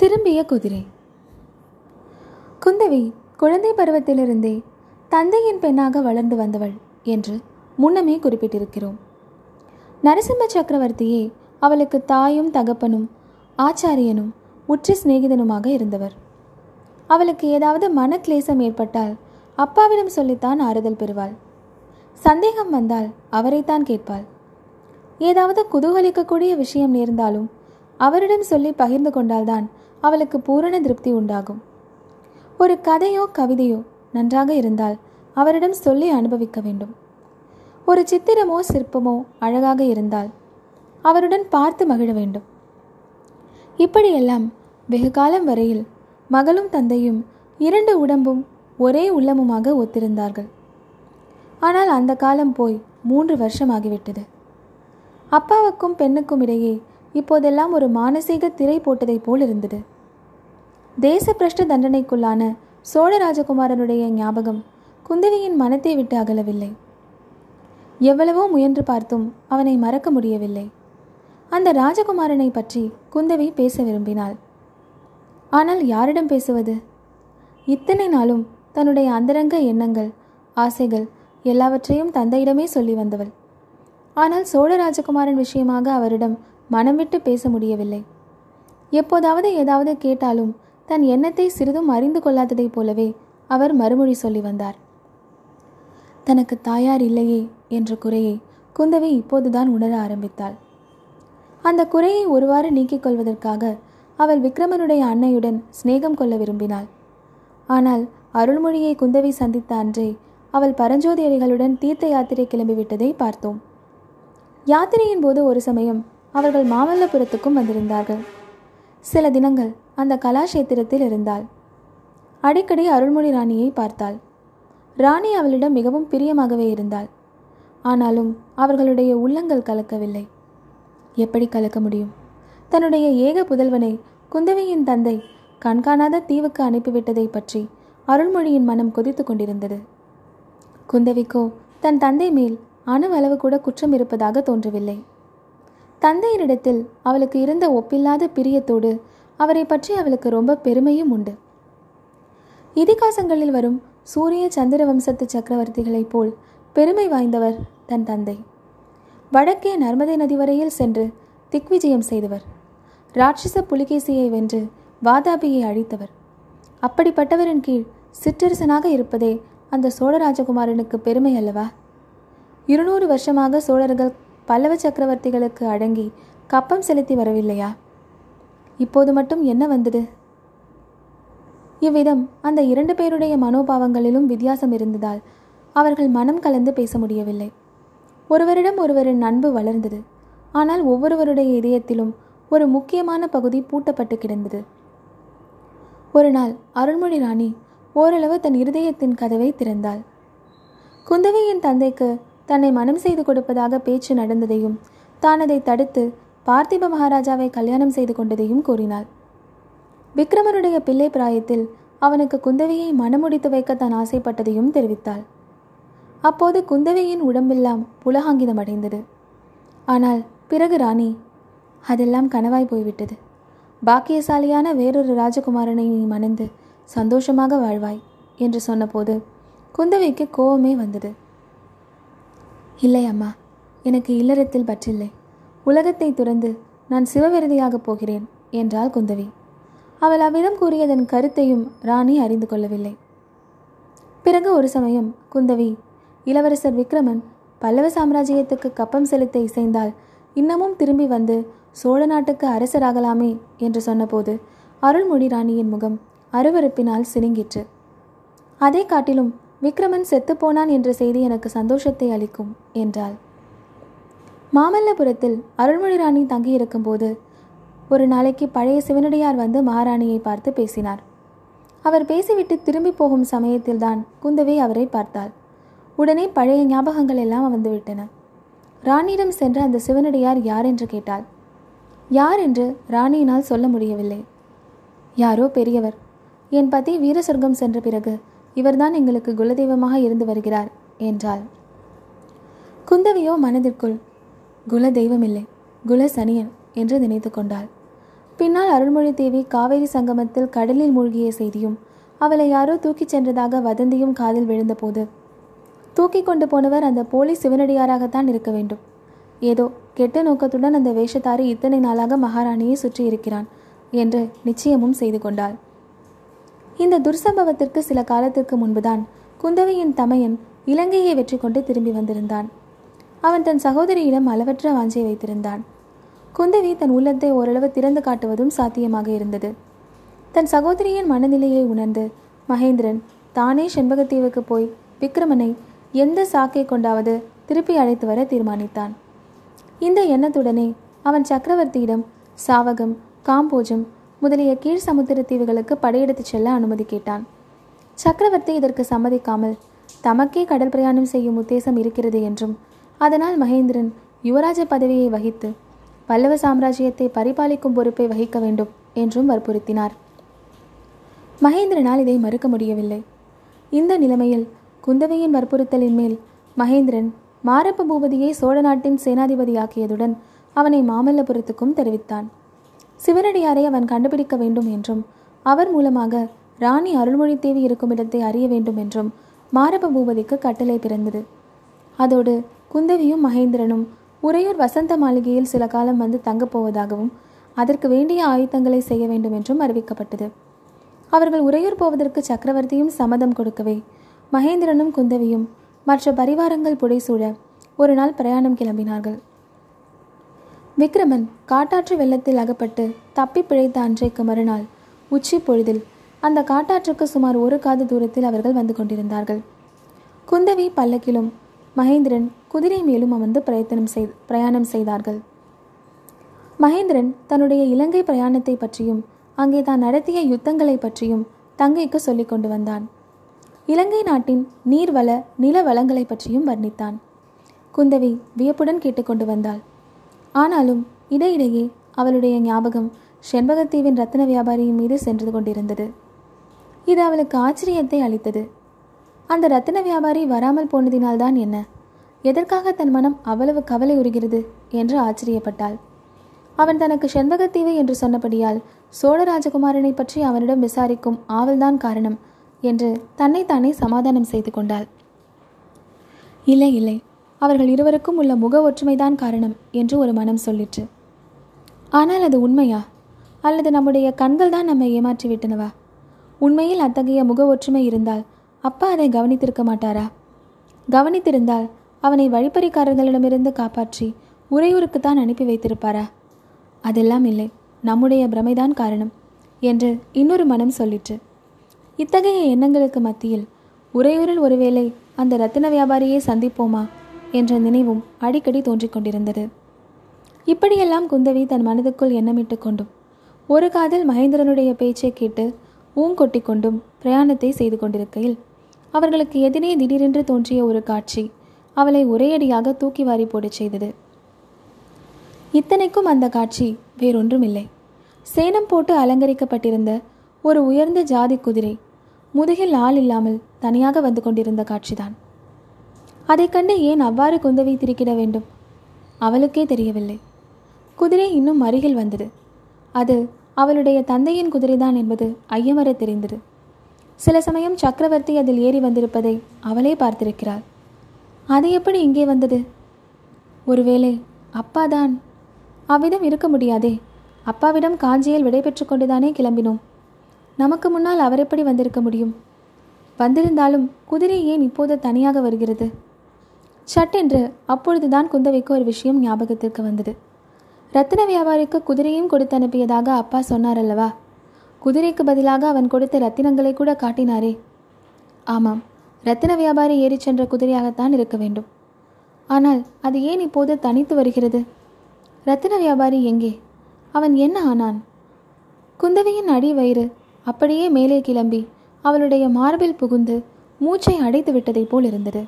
திரும்பிய குதிரை. குந்தவி குழந்தை பருவத்திலிருந்தே தந்தையின் பெண்ணாக வளர்ந்து வந்தவள் என்று முன்னமே குறிப்பிட்டிருக்கிறோம். நரசிம்ம சக்கரவர்த்தியே அவளுக்கு தாயும் தகப்பனும் ஆச்சாரியனும் உற்ற சிநேகிதனுமாக இருந்தவர். அவளுக்கு ஏதாவது மனக்லேசம் ஏற்பட்டால் அப்பாவிடம் சொல்லித்தான் ஆறுதல் பெறுவாள். சந்தேகம் வந்தால் அவரைத்தான் கேட்பாள். ஏதாவது குதூகலிக்கக்கூடிய விஷயம் நேர்ந்தாலும் அவரிடம் சொல்லி பகிர்ந்து கொண்டால்தான் அவளுக்கு பூரண திருப்தி உண்டாகும். ஒரு கதையோ கவிதையோ நன்றாக இருந்தால் அவரிடம் சொல்லி அனுபவிக்க வேண்டும். ஒரு சித்திரமோ சிற்பமோ அழகாக இருந்தால் அவருடன் பார்த்து மகிழ வேண்டும். இப்படியெல்லாம் வெகு காலம் வரையில் மகளும் தந்தையும் இரண்டு உடம்பும் ஒரே உள்ளமுமாக ஒத்திருந்தார்கள். ஆனால் அந்த காலம் போய் மூன்று வருஷமாகிவிட்டது. அப்பாவுக்கும் பெண்ணுக்கும் இடையே இப்போதெல்லாம் ஒரு மானசீக திரை போட்டதைப் போல் இருந்தது. தேச பிரஷ்ட தண்டனைக்குள்ளான சோழ ராஜகுமாரனுடைய ஞாபகம் குந்தவியின் மனத்தை விட்டு அகலவில்லை. எவ்வளவோ முயன்று பார்த்தும் அவனை மறக்க முடியவில்லை. அந்த ராஜகுமாரனை பற்றி குந்தவி பேச விரும்பினாள். ஆனால் யாரிடம் பேசுவது? இத்தனை நாளும் தன்னுடைய அந்தரங்க எண்ணங்கள் ஆசைகள் எல்லாவற்றையும் தந்தையிடமே சொல்லி வந்தவள். ஆனால் சோழ ராஜகுமாரன் விஷயமாக அவரிடம் மனம் விட்டு பேச முடியவில்லை. எப்போதாவது ஏதாவது கேட்டாலும் தன் எண்ணத்தை சிறிதும் அறிந்து கொள்ளாததைப் போலவே அவர் மறுமொழி சொல்லி வந்தார். தனக்கு தாயார் இல்லையே என்ற குறையை குந்தவை இப்போதுதான் உணர ஆரம்பித்தாள். அந்த குறையை ஒருவாறு நீக்கிக் கொள்வதற்காக அவள் விக்ரமனுடைய அன்னையுடன் சிநேகம் கொள்ள விரும்பினாள். ஆனால் அருள்மொழியை குந்தவை சந்தித்த அன்றே அவள் பரஞ்சோதி அடிகளுடன் தீர்த்த யாத்திரை கிளம்பிவிட்டதை பார்த்தோம். யாத்திரையின் போது ஒரு சமயம் அவர்கள் மாமல்லபுரத்துக்கும் வந்திருந்தார்கள். சில தினங்கள் அந்த கலாஷேத்திரத்தில் இருந்தாள். அடிக்கடி அருள்மொழி ராணியை பார்த்தாள். ராணி அவளிடம் மிகவும் பிரியமாகவே இருந்தாள். ஆனாலும் அவர்களுடைய உள்ளங்கள் கலக்கவில்லை. எப்படி கலக்க முடியும்? தன்னுடைய ஏக புதல்வனை குந்தவையின் தந்தை கண்காணாத தீவுக்கு அனுப்பிவிட்டதை பற்றி அருள்மொழியின் மனம் கொதித்து கொண்டிருந்தது. குந்தவிக்கோ தன் தந்தை மேல் அணுவளவு கூட குற்றம் இருப்பதாக தோன்றவில்லை. தந்தையரிடத்தில் அவளுக்கு இருந்த ஒப்பில்லாத பிரியத்தோடு அவரை பற்றி அவளுக்கு ரொம்ப பெருமையும் உண்டு. இதிகாசங்களில் வரும் சூரிய சந்திர வம்சத்து சக்கரவர்த்திகளைப் போல் பெருமை வாய்ந்தவர் தன் தந்தை. வடக்கே நர்மதை நதி வரையில் சென்று திக்விஜயம் செய்தவர். ராட்சச புலிகேசியை வென்று வாதாபியை அழித்தவர். அப்படிப்பட்டவரின் கீழ் சிற்றரசனாக இருப்பதே அந்த சோழ ராஜகுமாரனுக்கு பெருமை அல்லவா? இருநூறு வருஷமாக சோழர்கள் பல்லவ சக்கரவர்த்திகளுக்கு அடங்கி கப்பம் செலுத்தி வரவில்லையா? இப்போது மட்டும் என்ன வந்தது? இவ்விதம் அந்த இரண்டு பேருடைய மனோபாவங்களிலும் வித்தியாசம் இருந்ததால் அவர்கள் மனம் கலந்து பேச முடியவில்லை. ஒருவரிடம் ஒருவரின் அன்பு வளர்ந்தது. ஆனால் ஒவ்வொருவருடைய இதயத்திலும் ஒரு முக்கியமான பகுதி பூட்டப்பட்டு கிடந்தது. ஒரு நாள் அருள்மொழி ராணி ஓரளவு தன் இருதயத்தின் கதவை திறந்தாள். குந்தவையின் தந்தைக்கு தன்னை மனம் செய்து கொடுப்பதாக பேச்சு நடந்ததையும் தான் அதை தடுத்து பார்த்திப மகாராஜாவை கல்யாணம் செய்து கொண்டதையும் கூறினாள். விக்ரமனுடைய பிள்ளை பிராயத்தில் அவனுக்கு குந்தவையை மனமுடித்து வைக்க தான் ஆசைப்பட்டதையும் தெரிவித்தாள். அப்போது குந்தவையின் உடம்பெல்லாம் புலகாங்கிதம் அடைந்தது. ஆனால் பிறகு ராணி அதெல்லாம் கனவாய் போய்விட்டது. பாக்கியசாலியான வேறொரு ராஜகுமாரனை நீ மணந்து சந்தோஷமாக வாழ்வாய் என்று சொன்னபோது குந்தவைக்கு கோபமே வந்தது. இல்லை அம்மா எனக்கு இல்லறத்தில் பற்றில்லை. உலகத்தை துறந்து நான் சிவவிரதியாகப் போகிறேன் என்றாள் குந்தவி. அவள் அவ்விதம் கூறியதன் கருத்தையும் ராணி அறிந்து கொள்ளவில்லை. பிறகு ஒரு சமயம் குந்தவி இளவரசர் விக்ரமன் பல்லவ சாம்ராஜ்யத்துக்கு கப்பம் செலுத்த இசைந்தால் இன்னமும் திரும்பி வந்து சோழ நாட்டுக்கு அரசராகலாமே என்று சொன்னபோது அருள்மொழி ராணியின் முகம் அருவறுப்பினால் சினுங்கிற்று. அதை காட்டிலும் விக்ரமன் செத்துப்போனான் என்ற செய்தி எனக்கு சந்தோஷத்தை அளிக்கும் என்றாள். மாமல்லபுரத்தில் அருள்மொழி ராணி தங்கியிருக்கும் போது ஒரு நாளைக்கு பழைய சிவனடியார் வந்து மகாராணியை பார்த்து பேசினார். அவர் பேசிவிட்டு திரும்பி போகும் சமயத்தில்தான் குந்தவை அவரை பார்த்தாள். உடனே பழைய ஞாபகங்கள் எல்லாம் வந்துவிட்டன. ராணியிடம் சென்ற அந்த சிவனடியார் யார் என்று கேட்டாள். யார் என்று ராணியினால் சொல்ல முடியவில்லை. யாரோ பெரியவர். என் பதி வீர சொர்க்கம் சென்ற பிறகு இவர்தான் எங்களுக்கு குலதெய்வமாக இருந்து வருகிறார் என்றாள். குந்தவியோ மனதிற்குள் குல தெய்வமில்லை குல சனியன் என்று நினைத்து கொண்டாள். பின்னால் அருள்மொழி தேவி காவேரி சங்கமத்தில் கடலில் மூழ்கிய செய்தியும் அவளை யாரோ தூக்கிச் சென்றதாக வதந்தியும் காதில் விழுந்தபோது தூக்கி கொண்டு போனவர் அந்த போலி சிவனடியாராகத்தான் இருக்க வேண்டும். ஏதோ கெட்ட நோக்கத்துடன் அந்த வேஷத்தாரி இத்தனை நாளாக மகாராணியை சுற்றி இருக்கிறான் என்று நிச்சயமும் செய்து கொண்டாள். இந்த துர்சம்பவத்திற்கு சில காலத்திற்கு முன்புதான் குந்தவையின் தமையன் இலங்கையை வெற்றி கொண்டு திரும்பி வந்திருந்தான். அவன் தன் சகோதரியிடம் அளவற்ற வாஞ்சை வைத்திருந்தான். குந்தவி தன் உள்ளத்தை ஓரளவு திறந்து காட்டுவதும் சாத்தியமாக இருந்தது. தன் சகோதரியின் மனநிலையை உணர்ந்து மகேந்திரன் தானே செண்பகத்தீவுக்கு போய் விக்ரமனை எந்த சாக்கை கொண்டாவது திருப்பி அழைத்து வர தீர்மானித்தான். இந்த எண்ணத்துடனே அவன் சக்கரவர்த்தியிடம் சாவகம் காம்போஜம் முதலிய கீழ் சமுத்திர தீவுகளுக்கு படையெடுத்துச் செல்ல அனுமதி கேட்டான். சக்கரவர்த்தி இதற்கு சம்மதிக்காமல் தமக்கே கடல் பிரயாணம் செய்யும் உத்தேசம் இருக்கிறது என்றும் அதனால் மகேந்திரன் யுவராஜ பதவியை வகித்து பல்லவ சாம்ராஜ்யத்தை பரிபாலிக்கும் பொறுப்பை வகிக்க வேண்டும் என்றும் வற்புறுத்தினார். மகேந்திரனால் இதை மறுக்க முடியவில்லை. இந்த நிலைமையில் குந்தவையின் வற்புறுத்தலின் மேல் மகேந்திரன் மாரப்ப பூபதியை சோழ நாட்டின் சேனாதிபதியாக்கியதுடன் அவனை மாமல்லபுரத்துக்கும் தெரிவித்தான். சிவனடியாரை அவன் கண்டுபிடிக்க வேண்டும் என்றும் அவர் மூலமாக ராணி அருள்மொழித்தேவி இருக்கும் இடத்தை அறிய வேண்டும் என்றும் மாரப்ப பூபதிக்கு கட்டளை பிறந்தது. அதோடு குந்தவியும் மகேந்திரனும் உறையூர் வசந்த மாளிகையில் சில காலம் வந்து தங்கப் போவதாகவும் அதற்கு வேண்டிய ஆயுத்தங்களை செய்ய வேண்டும் என்றும் அறிவிக்கப்பட்டது. அவர்கள் உறையூர் போவதற்கு சக்கரவர்த்தியும் சம்மதம் கொடுக்கவே மகேந்திரனும் குந்தவியும் மற்ற பரிவாரங்கள் புடைசூழ ஒரு நாள் பிரயாணம் கிளம்பினார்கள். விக்ரமன் காட்டாற்று வெள்ளத்தில் அகப்பட்டு தப்பி பிழைத்த அன்றைக்கு மறுநாள் உச்சி பொழுதில் அந்த காட்டாற்றுக்கு சுமார் ஒரு காது தூரத்தில் அவர்கள் வந்து கொண்டிருந்தார்கள். குந்தவி பல்லக்கிலும் மகேந்திரன் குதிரை மேலும் அமர்ந்து பிரயத்தனம் செய் பிரயாணம் செய்தார்கள். மகேந்திரன் தன்னுடைய இலங்கை பிரயாணத்தை பற்றியும் அங்கே தான் நடத்திய யுத்தங்களை பற்றியும் தங்கைக்கு சொல்லிக் கொண்டு வந்தான். இலங்கை நாட்டின் நீர்வள நில வளங்களை பற்றியும் வர்ணித்தான். குந்தவி வியப்புடன் கேட்டுக்கொண்டு வந்தாள். ஆனாலும் இடையிடையே அவளுடைய ஞாபகம் செண்பகத்தீவின் ரத்ன வியாபாரியின் மீது சென்று கொண்டிருந்தது. இது அவளுக்கு ஆச்சரியத்தை அளித்தது. அந்த ரத்தின வியாபாரி வராமல் போனதினால்தான் என்ன? எதற்காக தன் மனம் அவ்வளவு கவலை உறுகிறது என்று ஆச்சரியப்பட்டாள். அவன் தனக்கு செண்பகத்தீவு என்று சொன்னபடியால் சோழ ராஜகுமாரனை பற்றி அவனிடம் விசாரிக்கும் ஆவல்தான் காரணம் என்று தன்னைத்தானே சமாதானம் செய்து கொண்டாள். இல்லை இல்லை. அவர்கள் இருவருக்கும் உள்ள முக ஒற்றுமைதான் காரணம் என்று ஒரு மனம் சொல்லிற்று. ஆனால் அது உண்மையா? அல்லது நம்முடைய கண்கள் தான் நம்மை ஏமாற்றிவிட்டனவா? உண்மையில் அத்தகைய முக ஒற்றுமை இருந்தால் அப்பா அதை கவனித்திருக்க மாட்டாரா? கவனித்திருந்தால் அவனை வழிப்பறிக்காரர்களிடமிருந்து காப்பாற்றி உறையூருக்குத்தான் அனுப்பி வைத்திருப்பாரா? அதெல்லாம் இல்லை. நம்முடைய பிரமைதான் காரணம் என்று இன்னொரு மனம் சொல்லிற்று. இத்தகைய எண்ணங்களுக்கு மத்தியில் உறையூரில் ஒருவேளை அந்த ரத்தின வியாபாரியை சந்திப்போமா? என்ற நினைவும் அடிக்கடி தோன்றிக் கொண்டிருந்தது. இப்படியெல்லாம் குந்தவி தன் மனதுக்குள் எண்ணமிட்டு கொண்டும் ஒரு காதில் மகேந்திரனுடைய பேச்சை கேட்டு ஊங்கொட்டி கொண்டும் பிரயாணத்தை செய்து கொண்டிருக்கையில் அவர்களுக்கு எதிரே திடீரென்று தோன்றிய ஒரு காட்சி அவளை ஒரேயடியாக தூக்கி வாரி போடச் செய்தது. இத்தனைக்கும் அந்த காட்சி வேறொன்றுமில்லை. சேனம் போட்டு அலங்கரிக்கப்பட்டிருந்த ஒரு உயர்ந்த ஜாதி குதிரை முதுகில் ஆள் இல்லாமல் தனியாக வந்து கொண்டிருந்த காட்சிதான். அதை கண்டு ஏன் அவ்வாறு குந்தவை திருக்கிட வேண்டும்? அவளுக்கே தெரியவில்லை. குதிரை இன்னும் அருகில் வந்தது. அது அவளுடைய தந்தையின் குதிரைதான் என்பது ஐயமர தெரிந்தது. சில சமயம் சக்கரவர்த்தி அதில் ஏறி வந்திருப்பதை அவளே பார்த்திருக்கிறாள். அது எப்படி இங்கே வந்தது? ஒருவேளை அப்பாதான். அவ்விதம் இருக்க முடியாதே. அப்பாவிடம் காஞ்சியில் விடைபெற்று கொண்டுதானே கிளம்பினோம். நமக்கு முன்னால் அவர் எப்படி வந்திருக்க முடியும்? வந்திருந்தாலும் குதிரை ஏன் இப்போது தனியாக வருகிறது? சட்டென்று அப்பொழுதுதான் குந்தவைக்கு ஒரு விஷயம் ஞாபகத்திற்கு வந்தது. ரத்தின வியாபாரிக்கு குதிரையும் கொடுத்து அனுப்பியதாக அப்பா சொன்னார் அல்லவா குதிரைக்கு பதிலாக அவன் கொடுத்த ரத்தினங்களை கூட காட்டினாரே. ஆமாம் ரத்தின வியாபாரி ஏறிச் சென்ற குதிரையாகத்தான் இருக்க வேண்டும். ஆனால் அது ஏன் இப்போது தனித்து வருகிறது? ரத்தின வியாபாரி எங்கே? அவன் என்ன ஆனான்? குந்தவையின் அடி வயிறு அப்படியே மேலே கிளம்பி அவளுடைய மார்பில் புகுந்து மூச்சை அடைத்து விட்டதைப் போல் இருந்தது.